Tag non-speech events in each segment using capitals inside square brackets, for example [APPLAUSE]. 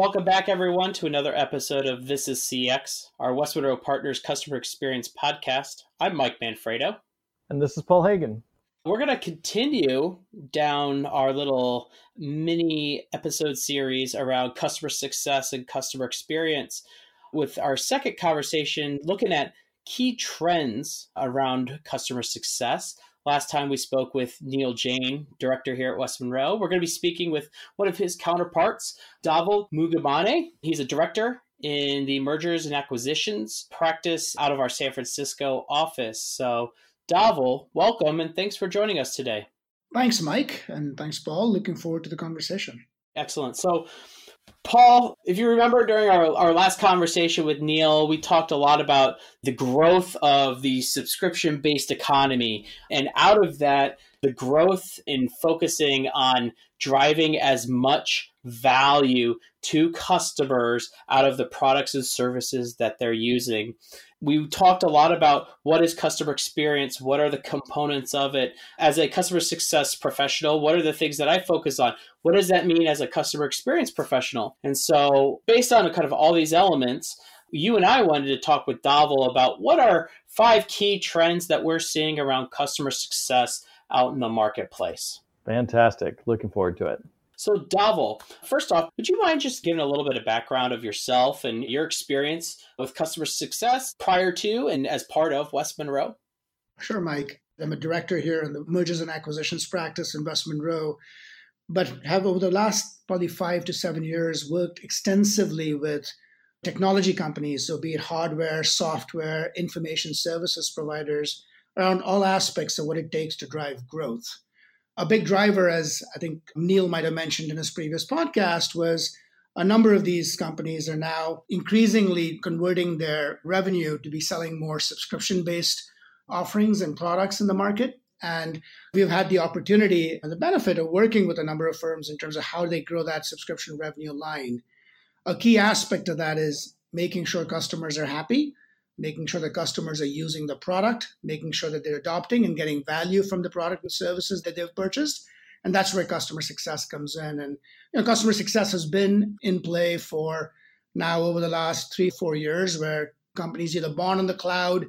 Welcome back, everyone, to another episode of This is CX, our West Monroe Partners Customer Experience podcast. I'm Mike Manfredo. And this is Paul Hagen. We're going to continue down our little mini episode series around customer success and customer experience with our second conversation looking at key trends around customer success. Last time we spoke with Neil Jain, director here at West Monroe. We're going to be speaking with one of his counterparts, Dhaval Moogimane. He's a director in the mergers and acquisitions practice out of our San Francisco office. So, Dhaval, welcome and thanks for joining us today. Thanks, Mike, and thanks, Paul. Looking forward to the conversation. Excellent. So, Paul, if you remember during our, our last conversation with Neil, we talked a lot about the growth of the subscription based economy. And out of that, the growth in focusing on driving as much value to customers out of the products and services that they're using we talked a lot about what is customer experience what are the components of it. As a customer success professional what are the things that i focus on? What does that mean as a customer experience professional? And so based on kind of all these elements you and i wanted to talk with Dhaval about what are five key trends that we're seeing around customer success out in the marketplace. Fantastic. Looking forward to it so, Dhaval, first off, would you mind just giving a little bit of background of yourself and your experience with customer success prior to and as part of West Monroe? Sure, Mike. I'm a director here in the mergers and acquisitions practice in West Monroe, but have over the last probably five to seven years worked extensively with technology companies, so be it hardware, software, information services providers, around all aspects of what it takes to drive growth a big driver, as I think Neil might have mentioned in his previous podcast, was a number of these companies are now increasingly converting their revenue to be selling more subscription based offerings and products in the market. And we've had the opportunity and the benefit of working with a number of firms in terms of how they grow that subscription revenue line. A key aspect of that is making sure customers are happy making sure that customers are using the product, making sure that they're adopting and getting value from the product and services that they've purchased. And that's where customer success comes in. And you know, customer success has been in play for now over the last three, four years, where companies either born on the cloud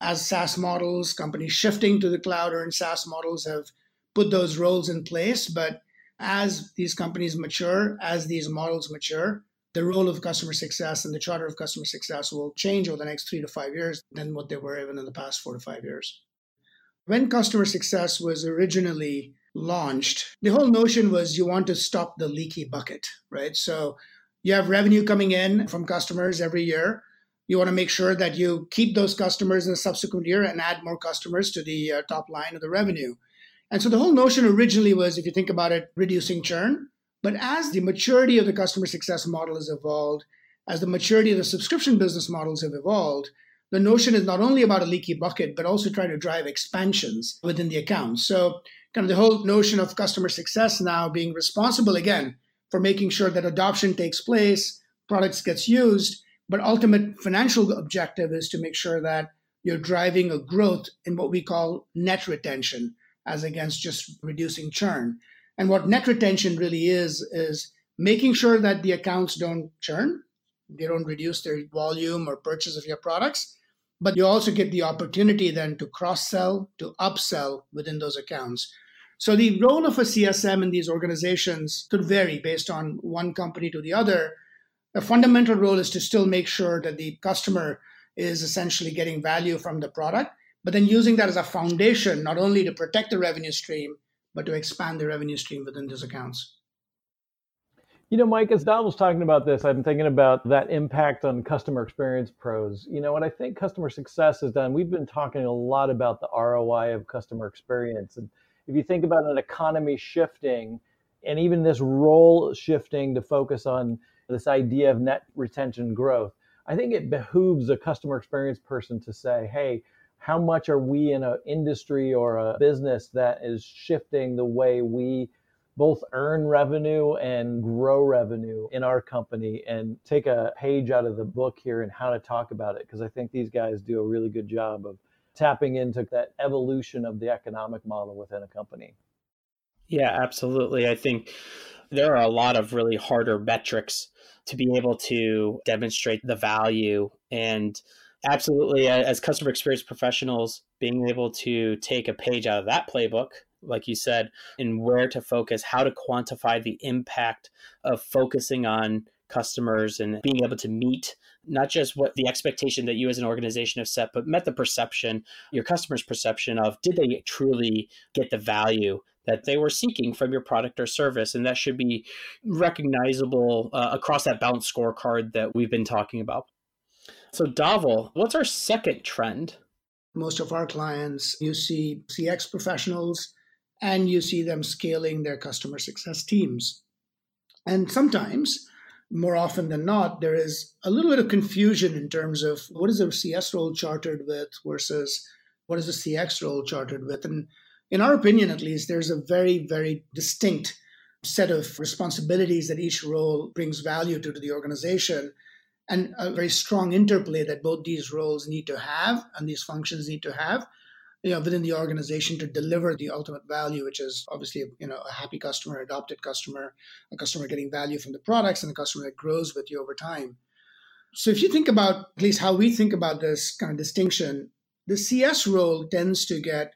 as SaaS models, companies shifting to the cloud or in SaaS models have put those roles in place. But as these companies mature, as these models mature, the role of customer success and the charter of customer success will change over the next three to five years than what they were even in the past four to five years. When customer success was originally launched, the whole notion was you want to stop the leaky bucket, right? So you have revenue coming in from customers every year. You want to make sure that you keep those customers in the subsequent year and add more customers to the uh, top line of the revenue. And so the whole notion originally was, if you think about it, reducing churn but as the maturity of the customer success model has evolved, as the maturity of the subscription business models have evolved, the notion is not only about a leaky bucket, but also trying to drive expansions within the account. So, kind of the whole notion of customer success now being responsible again for making sure that adoption takes place, products gets used, but ultimate financial objective is to make sure that you're driving a growth in what we call net retention as against just reducing churn. And what net retention really is, is making sure that the accounts don't churn, they don't reduce their volume or purchase of your products, but you also get the opportunity then to cross sell, to upsell within those accounts. So the role of a CSM in these organizations could vary based on one company to the other. The fundamental role is to still make sure that the customer is essentially getting value from the product, but then using that as a foundation, not only to protect the revenue stream, but to expand the revenue stream within those accounts. You know, Mike, as Don was talking about this, I'm thinking about that impact on customer experience pros. You know, what I think customer success has done, we've been talking a lot about the ROI of customer experience. And if you think about an economy shifting and even this role shifting to focus on this idea of net retention growth, I think it behooves a customer experience person to say, hey, how much are we in an industry or a business that is shifting the way we both earn revenue and grow revenue in our company and take a page out of the book here and how to talk about it because I think these guys do a really good job of tapping into that evolution of the economic model within a company. Yeah, absolutely. I think there are a lot of really harder metrics to be able to demonstrate the value and absolutely as customer experience professionals being able to take a page out of that playbook like you said and where to focus how to quantify the impact of focusing on customers and being able to meet not just what the expectation that you as an organization have set but met the perception your customers perception of did they truly get the value that they were seeking from your product or service? And that should be recognizable uh, across that balance scorecard that we've been talking about so, Dhaval, what's our second trend? Most of our clients, you see CX professionals and you see them scaling their customer success teams. And sometimes, more often than not, there is a little bit of confusion in terms of what is a CS role chartered with versus what is a CX role chartered with. And in our opinion, at least, there's a very, very distinct set of responsibilities that each role brings value to, to the organization and a very strong interplay that both these roles need to have and these functions need to have you know within the organization to deliver the ultimate value which is obviously you know a happy customer adopted customer a customer getting value from the products and a customer that grows with you over time. So if you think about at least how we think about this kind of distinction the cs role tends to get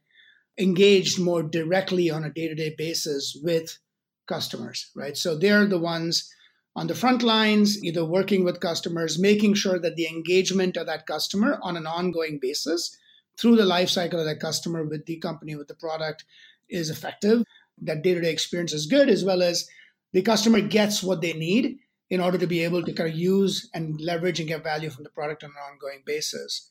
engaged more directly on a day-to-day basis with customers right? So they're the ones on the front lines, either working with customers, making sure that the engagement of that customer on an ongoing basis through the life cycle of that customer with the company, with the product is effective, that day to day experience is good, as well as the customer gets what they need in order to be able to kind of use and leverage and get value from the product on an ongoing basis.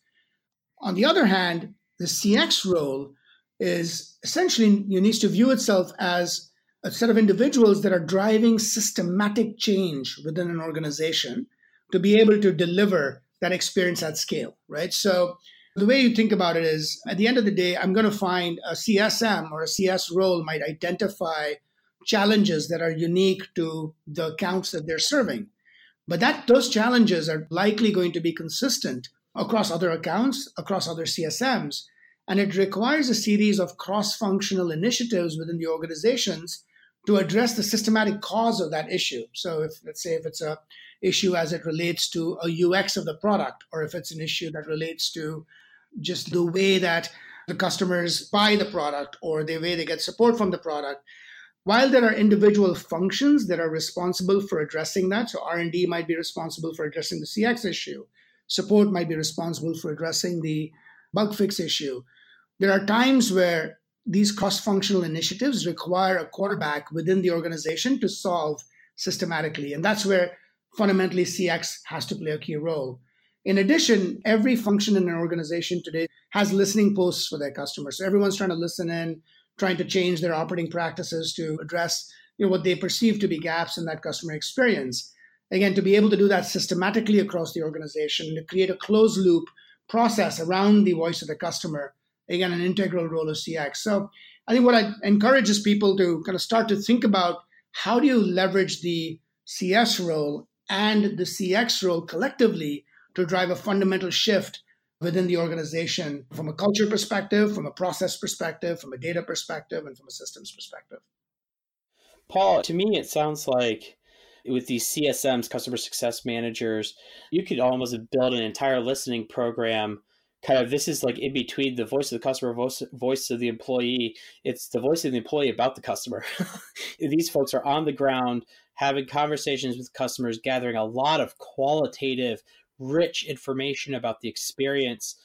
On the other hand, the CX role is essentially needs to view itself as a set of individuals that are driving systematic change within an organization to be able to deliver that experience at scale, right? So the way you think about it is at the end of the day, I'm going to find a CSM or a CS role might identify challenges that are unique to the accounts that they're serving. But that those challenges are likely going to be consistent across other accounts, across other CSMs. And it requires a series of cross functional initiatives within the organizations to address the systematic cause of that issue. So if let's say if it's a issue as it relates to a UX of the product, or if it's an issue that relates to just the way that the customers buy the product or the way they get support from the product, while there are individual functions that are responsible for addressing that, so R&D might be responsible for addressing the CX issue, support might be responsible for addressing the bug fix issue. There are times where these cross functional initiatives require a quarterback within the organization to solve systematically. And that's where fundamentally CX has to play a key role. In addition, every function in an organization today has listening posts for their customers. So everyone's trying to listen in, trying to change their operating practices to address you know, what they perceive to be gaps in that customer experience. Again, to be able to do that systematically across the organization, to create a closed loop process around the voice of the customer again an integral role of CX. So I think what I encourage is people to kind of start to think about how do you leverage the CS role and the CX role collectively to drive a fundamental shift within the organization from a culture perspective, from a process perspective, from a data perspective, and from a systems perspective. Paul, to me, it sounds like with these CSMs, customer success managers, you could almost build an entire listening program kind of this is like in between the voice of the customer voice, voice of the employee. It's the voice of the employee about the customer. [LAUGHS] These folks are on the ground having conversations with customers gathering a lot of qualitative rich information about the experience.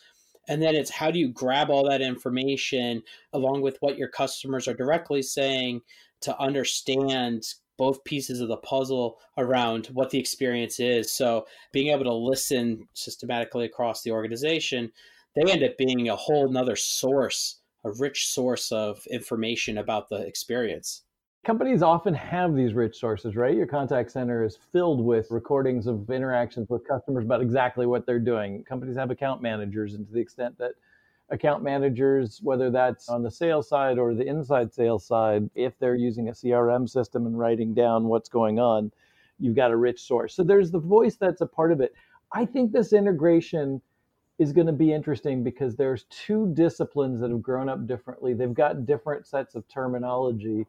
And then it's how do you grab all that information along with what your customers are directly saying to understand both pieces of the puzzle around what the experience is. So being able to listen systematically across the organization, they end up being a whole nother source, a rich source of information about the experience. Companies often have these rich sources, right? Your contact center is filled with recordings of interactions with customers about exactly what they're doing. Companies have account managers, and to the extent that account managers, whether that's on the sales side or the inside sales side, if they're using a CRM system and writing down what's going on, you've got a rich source. So there's the voice that's a part of it. I think this integration is going to be interesting because there's two disciplines that have grown up differently. They've got different sets of terminology.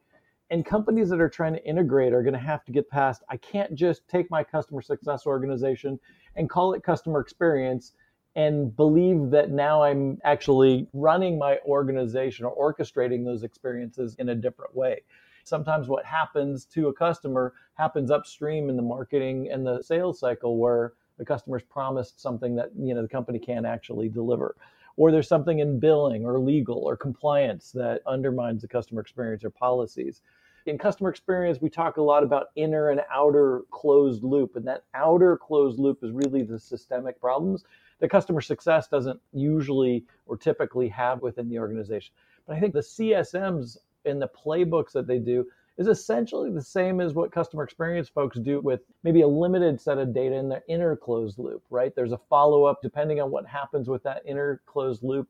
And companies that are trying to integrate are going to have to get past, I can't just take my customer success organization and call it customer experience and believe that now I'm actually running my organization or orchestrating those experiences in a different way. Sometimes what happens to a customer happens upstream in the marketing and the sales cycle where the customer's promised something that you know the company can't actually deliver. Or there's something in billing or legal or compliance that undermines the customer experience or policies. In customer experience, we talk a lot about inner and outer closed loop, and that outer closed loop is really the systemic problems that customer success doesn't usually or typically have within the organization. But I think the CSMs and the playbooks that they do is essentially the same as what customer experience folks do with maybe a limited set of data in the inner closed loop, right? There's a follow up depending on what happens with that inner closed loop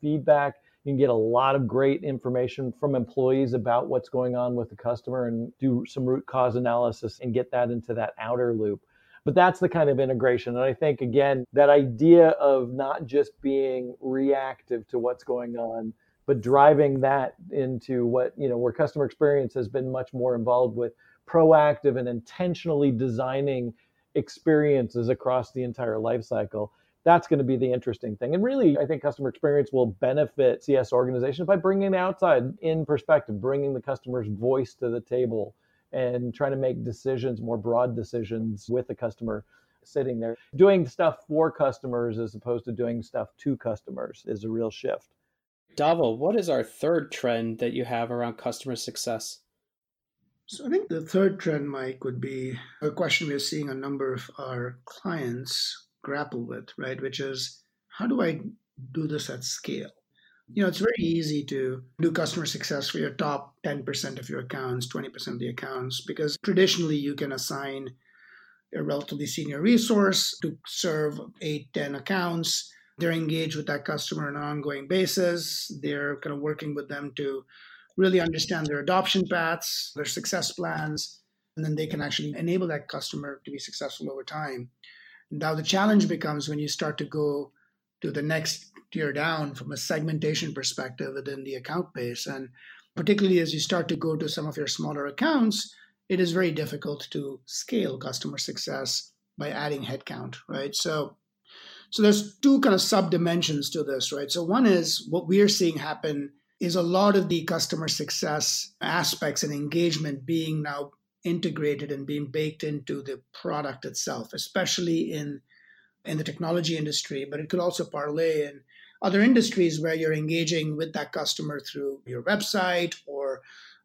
feedback you can get a lot of great information from employees about what's going on with the customer and do some root cause analysis and get that into that outer loop. But that's the kind of integration. And I think, again, that idea of not just being reactive to what's going on, but driving that into what, you know, where customer experience has been much more involved with proactive and intentionally designing experiences across the entire life cycle that's going to be the interesting thing. And really, I think customer experience will benefit CS organizations by bringing the outside in perspective, bringing the customer's voice to the table and trying to make decisions, more broad decisions with the customer sitting there. Doing stuff for customers as opposed to doing stuff to customers is a real shift. Dhaval, what is our third trend that you have around customer success? So I think the third trend, Mike, would be a question we're seeing a number of our clients grapple with, right? Which is how do I do this at scale? You know, it's very easy to do customer success for your top 10% of your accounts, 20% of the accounts, because traditionally you can assign a relatively senior resource to serve eight, 10 accounts. They're engaged with that customer on an ongoing basis. They're kind of working with them to really understand their adoption paths, their success plans, and then they can actually enable that customer to be successful over time. Now, the challenge becomes when you start to go to the next tier down from a segmentation perspective within the account base. And particularly as you start to go to some of your smaller accounts, it is very difficult to scale customer success by adding headcount, right? So, so there's two kind of sub dimensions to this, right? So one is what we are seeing happen is a lot of the customer success aspects and engagement being now integrated and being baked into the product itself, especially in in the technology industry, but it could also parlay in other industries where you're engaging with that customer through your website or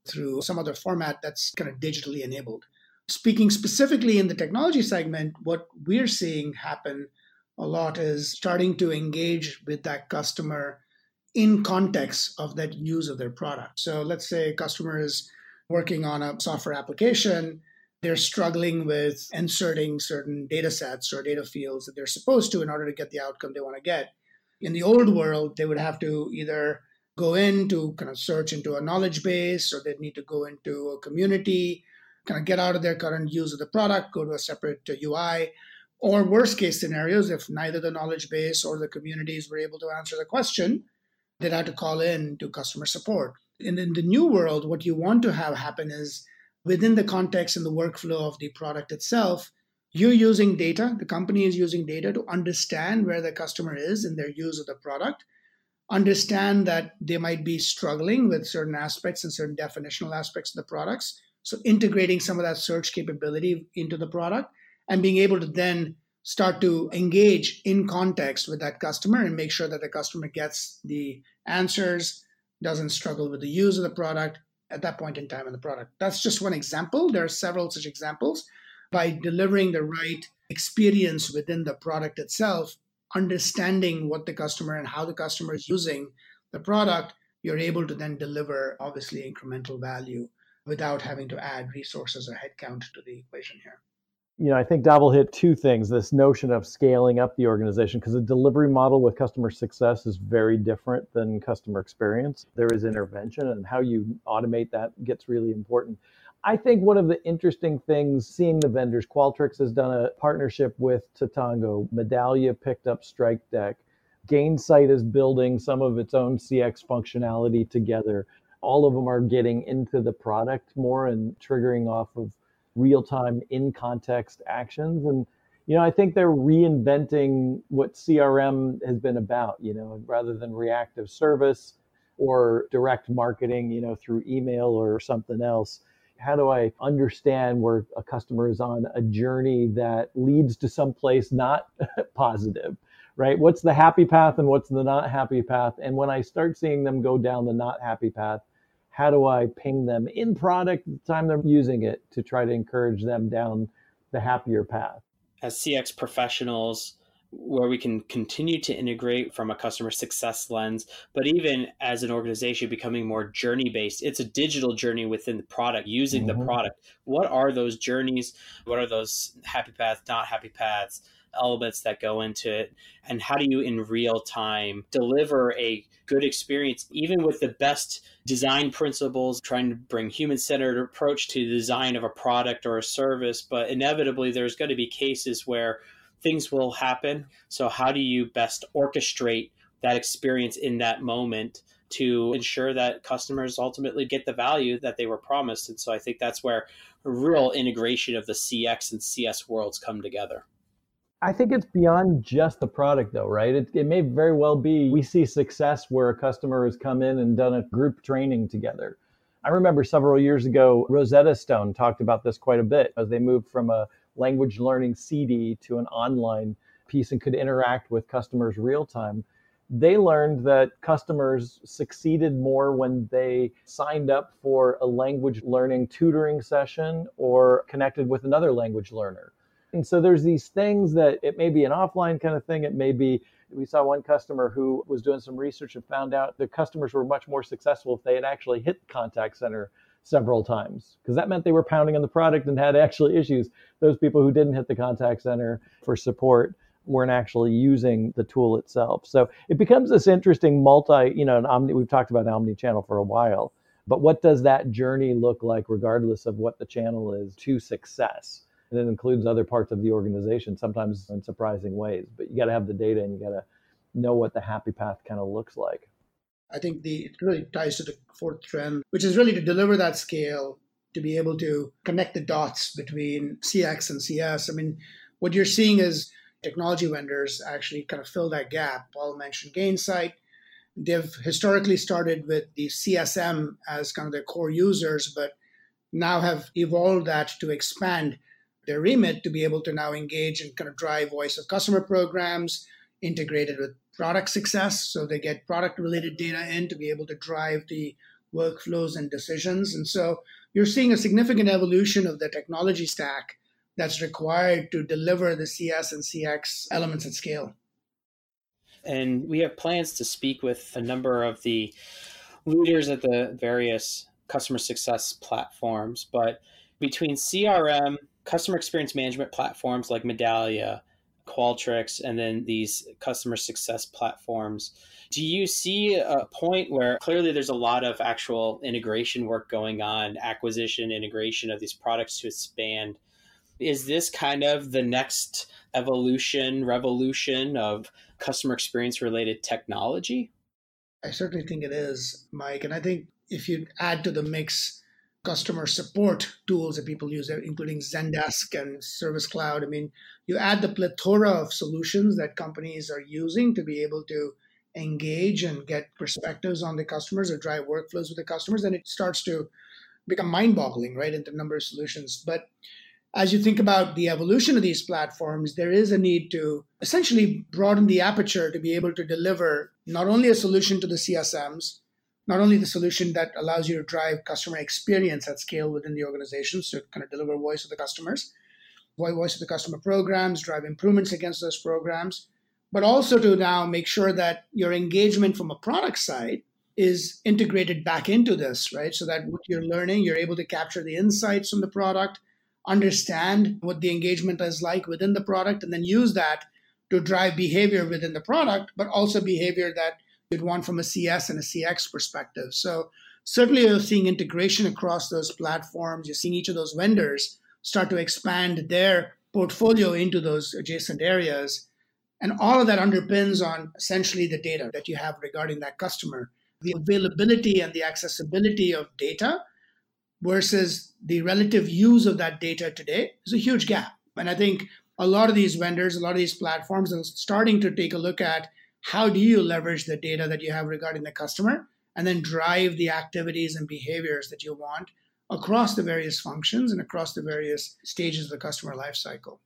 through some other format that's kind of digitally enabled. Speaking specifically in the technology segment, what we're seeing happen a lot is starting to engage with that customer in context of that use of their product. So let's say a customer is working on a software application, they're struggling with inserting certain data sets or data fields that they're supposed to in order to get the outcome they want to get. In the old world, they would have to either go in to kind of search into a knowledge base or they'd need to go into a community, kind of get out of their current use of the product, go to a separate uh, UI. Or worst case scenarios, if neither the knowledge base or the communities were able to answer the question, they'd have to call in to customer support. And in the new world, what you want to have happen is within the context and the workflow of the product itself, you're using data, the company is using data to understand where the customer is in their use of the product, understand that they might be struggling with certain aspects and certain definitional aspects of the products. So, integrating some of that search capability into the product and being able to then start to engage in context with that customer and make sure that the customer gets the answers doesn't struggle with the use of the product at that point in time in the product. That's just one example. There are several such examples. By delivering the right experience within the product itself, understanding what the customer and how the customer is using the product, you're able to then deliver obviously incremental value without having to add resources or headcount to the equation here you know, I think Dhaval hit two things this notion of scaling up the organization, because the delivery model with customer success is very different than customer experience. There is intervention, and how you automate that gets really important. I think one of the interesting things seeing the vendors, Qualtrics has done a partnership with Totango, Medallia picked up Strike Deck, Gainsight is building some of its own CX functionality together all of them are getting into the product more and triggering off of real time in context actions. And, you know, I think they're reinventing what CRM has been about, you know, rather than reactive service or direct marketing, you know, through email or something else. How do I understand where a customer is on a journey that leads to someplace not [LAUGHS] positive? Right? What's the happy path and what's the not happy path? And when I start seeing them go down the not happy path, how do I ping them in product the time they're using it to try to encourage them down the happier path? As CX professionals, where we can continue to integrate from a customer success lens, but even as an organization becoming more journey based, it's a digital journey within the product, using mm-hmm. the product. What are those journeys? What are those happy paths, not happy paths? Elements that go into it and how do you in real time deliver a good experience even with the best design principles trying to bring human centered approach to the design of a product or a service but inevitably there's going to be cases where things will happen. So, how do you best orchestrate that experience in that moment to ensure that customers ultimately get the value that they were promised? And so, I think that's where real integration of the CX and CS worlds come together. I think it's beyond just the product, though, right? It, it may very well be we see success where a customer has come in and done a group training together. I remember several years ago, Rosetta Stone talked about this quite a bit as they moved from a language learning CD to an online piece and could interact with customers real time. They learned that customers succeeded more when they signed up for a language learning tutoring session or connected with another language learner. And so there's these things that it may be an offline kind of thing. It may be, we saw one customer who was doing some research and found out the customers were much more successful if they had actually hit the contact center several times because that meant they were pounding on the product and had actually issues. Those people who didn't hit the contact center for support weren't actually using the tool itself. So it becomes this interesting multi, you know, omni, we've talked about omni-channel for a while, but what does that journey look like regardless of what the channel is to success? And it includes other parts of the organization, sometimes in surprising ways, but you got to have the data and you got to know what the happy path kind of looks like. I think the it really ties to the fourth trend, which is really to deliver that scale, to be able to connect the dots between CX and CS. I mean, what you're seeing is technology vendors actually kind of fill that gap. Paul mentioned Gainsight. They've historically started with the CSM as kind of their core users, but now have evolved that to expand their remit to be able to now engage and kind of drive voice of customer programs integrated with product success. So they get product related data in to be able to drive the workflows and decisions. And so you're seeing a significant evolution of the technology stack that's required to deliver the CS and CX elements at scale. And we have plans to speak with a number of the leaders at the various customer success platforms. But between CRM, customer experience management platforms like Medallia, Qualtrics, and then these customer success platforms. Do you see a point where clearly there's a lot of actual integration work going on, acquisition, integration of these products to expand? Is this kind of the next evolution, revolution of customer experience related technology? I certainly think it is, Mike. And I think if you add to the mix customer support tools that people use, including Zendesk and Service Cloud. I mean, you add the plethora of solutions that companies are using to be able to engage and get perspectives on the customers or drive workflows with the customers, and it starts to become mind boggling, right, in the number of solutions. But as you think about the evolution of these platforms, there is a need to essentially broaden the aperture to be able to deliver not only a solution to the CSMs, not only the solution that allows you to drive customer experience at scale within the organization, so kind of deliver voice of the customers, voice of the customer programs, drive improvements against those programs, but also to now make sure that your engagement from a product side is integrated back into this, right? So that what you're learning, you're able to capture the insights from the product, understand what the engagement is like within the product, and then use that to drive behavior within the product, but also behavior that you'd want from a CS and a CX perspective. So certainly you're seeing integration across those platforms. You're seeing each of those vendors start to expand their portfolio into those adjacent areas. And all of that underpins on essentially the data that you have regarding that customer the availability and the accessibility of data versus the relative use of that data today is a huge gap. And I think a lot of these vendors, a lot of these platforms are starting to take a look at how do you leverage the data that you have regarding the customer and then drive the activities and behaviors that you want across the various functions and across the various stages of the customer lifecycle.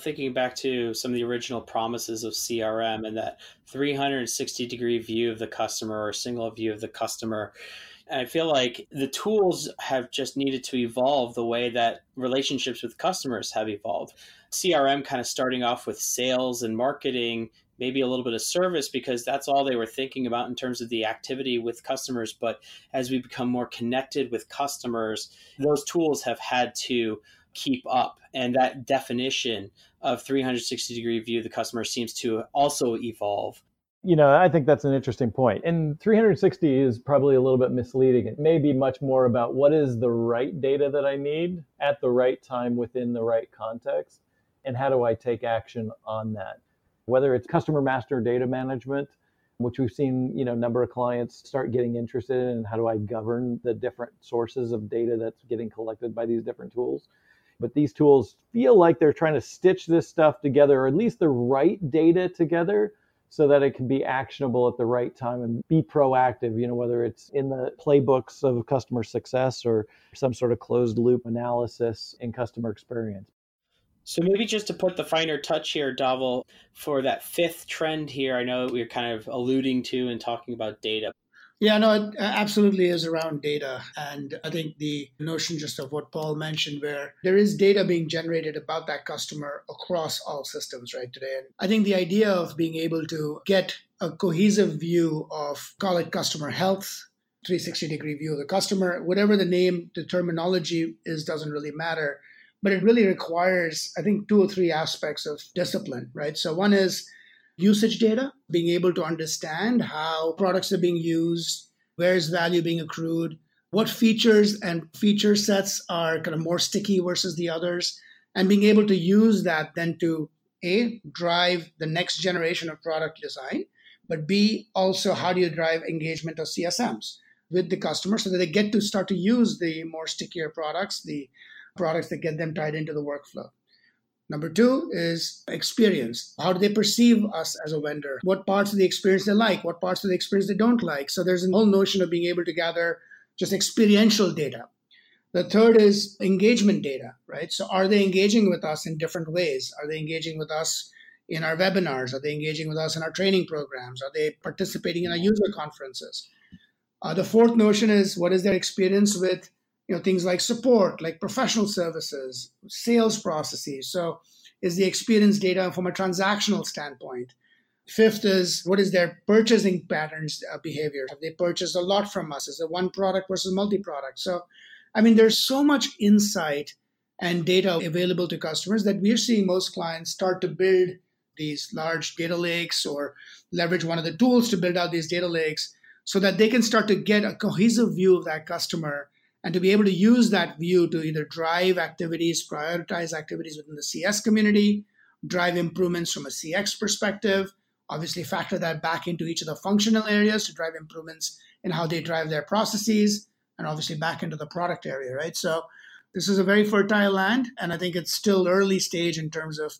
Thinking back to some of the original promises of CRM and that 360 degree view of the customer or single view of the customer, and I feel like the tools have just needed to evolve the way that relationships with customers have evolved. CRM kind of starting off with sales and marketing, maybe a little bit of service because that's all they were thinking about in terms of the activity with customers. But as we become more connected with customers, those tools have had to keep up. And that definition of 360 degree view of the customer seems to also evolve you know, I think that's an interesting point. And 360 is probably a little bit misleading. It may be much more about what is the right data that I need at the right time within the right context, and how do I take action on that. Whether it's customer master data management, which we've seen, you know, number of clients start getting interested in, how do I govern the different sources of data that's getting collected by these different tools. But these tools feel like they're trying to stitch this stuff together, or at least the right data together so that it can be actionable at the right time and be proactive, you know, whether it's in the playbooks of customer success or some sort of closed loop analysis in customer experience. So maybe just to put the finer touch here, Dhaval, for that fifth trend here, I know we are kind of alluding to and talking about data. Yeah, no, it uh, absolutely is around data. And I think the notion just of what Paul mentioned, where there is data being generated about that customer across all systems right today. And I think the idea of being able to get a cohesive view of, call it customer health, 360 degree view of the customer, whatever the name, the terminology is, doesn't really matter. But it really requires, I think, two or three aspects of discipline, right? So one is usage data, being able to understand how products are being used, where is value being accrued, what features and feature sets are kind of more sticky versus the others, and being able to use that then to A, drive the next generation of product design, but B, also how do you drive engagement of CSMs with the customer so that they get to start to use the more stickier products, the products that get them tied into the workflow. Number two is experience. How do they perceive us as a vendor? What parts of the experience they like? What parts of the experience they don't like? So there's a whole notion of being able to gather just experiential data. The third is engagement data, right? So are they engaging with us in different ways? Are they engaging with us in our webinars? Are they engaging with us in our training programs? Are they participating in our user conferences? Uh, the fourth notion is what is their experience with you know things like support like professional services sales processes. So is the experience data from a transactional standpoint. Fifth is what is their purchasing patterns uh, behavior? Have they purchased a lot from us? Is it one product versus multi-product? So i mean there's so much insight and data available to customers that we're seeing most clients start to build these large data lakes or leverage one of the tools to build out these data lakes so that they can start to get a cohesive view of that customer and to be able to use that view to either drive activities, prioritize activities within the CS community, drive improvements from a CX perspective, obviously factor that back into each of the functional areas to drive improvements in how they drive their processes, and obviously back into the product area, right? So this is a very fertile land, and I think it's still early stage in terms of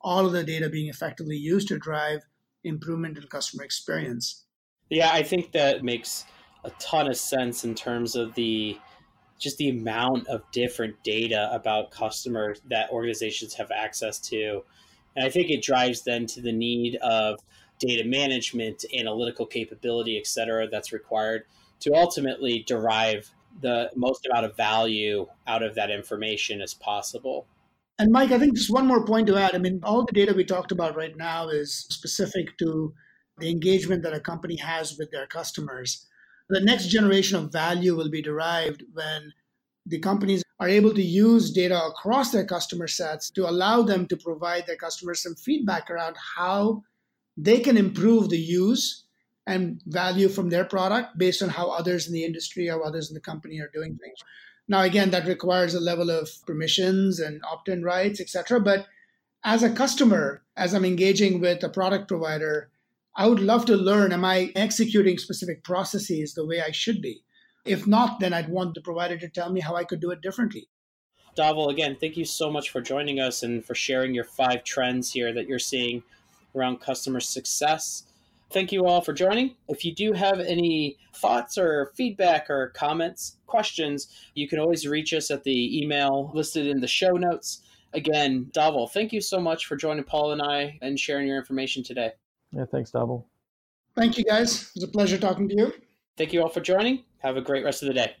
all of the data being effectively used to drive improvement in customer experience. Yeah, I think that makes a ton of sense in terms of the just the amount of different data about customers that organizations have access to. And I think it drives then to the need of data management, analytical capability, et cetera, that's required to ultimately derive the most amount of value out of that information as possible. And Mike, I think just one more point to add. I mean, all the data we talked about right now is specific to the engagement that a company has with their customers the next generation of value will be derived when the companies are able to use data across their customer sets to allow them to provide their customers some feedback around how they can improve the use and value from their product based on how others in the industry or others in the company are doing things. Now, again, that requires a level of permissions and opt in rights, et cetera. But as a customer, as I'm engaging with a product provider, I would love to learn am I executing specific processes the way I should be? If not, then I'd want the provider to tell me how I could do it differently. Dhaval, again, thank you so much for joining us and for sharing your five trends here that you're seeing around customer success. Thank you all for joining. If you do have any thoughts or feedback or comments, questions, you can always reach us at the email listed in the show notes. Again, Dhaval, thank you so much for joining Paul and I and sharing your information today. Yeah, thanks, Dhaval. Thank you, guys. It was a pleasure talking to you. Thank you all for joining. Have a great rest of the day.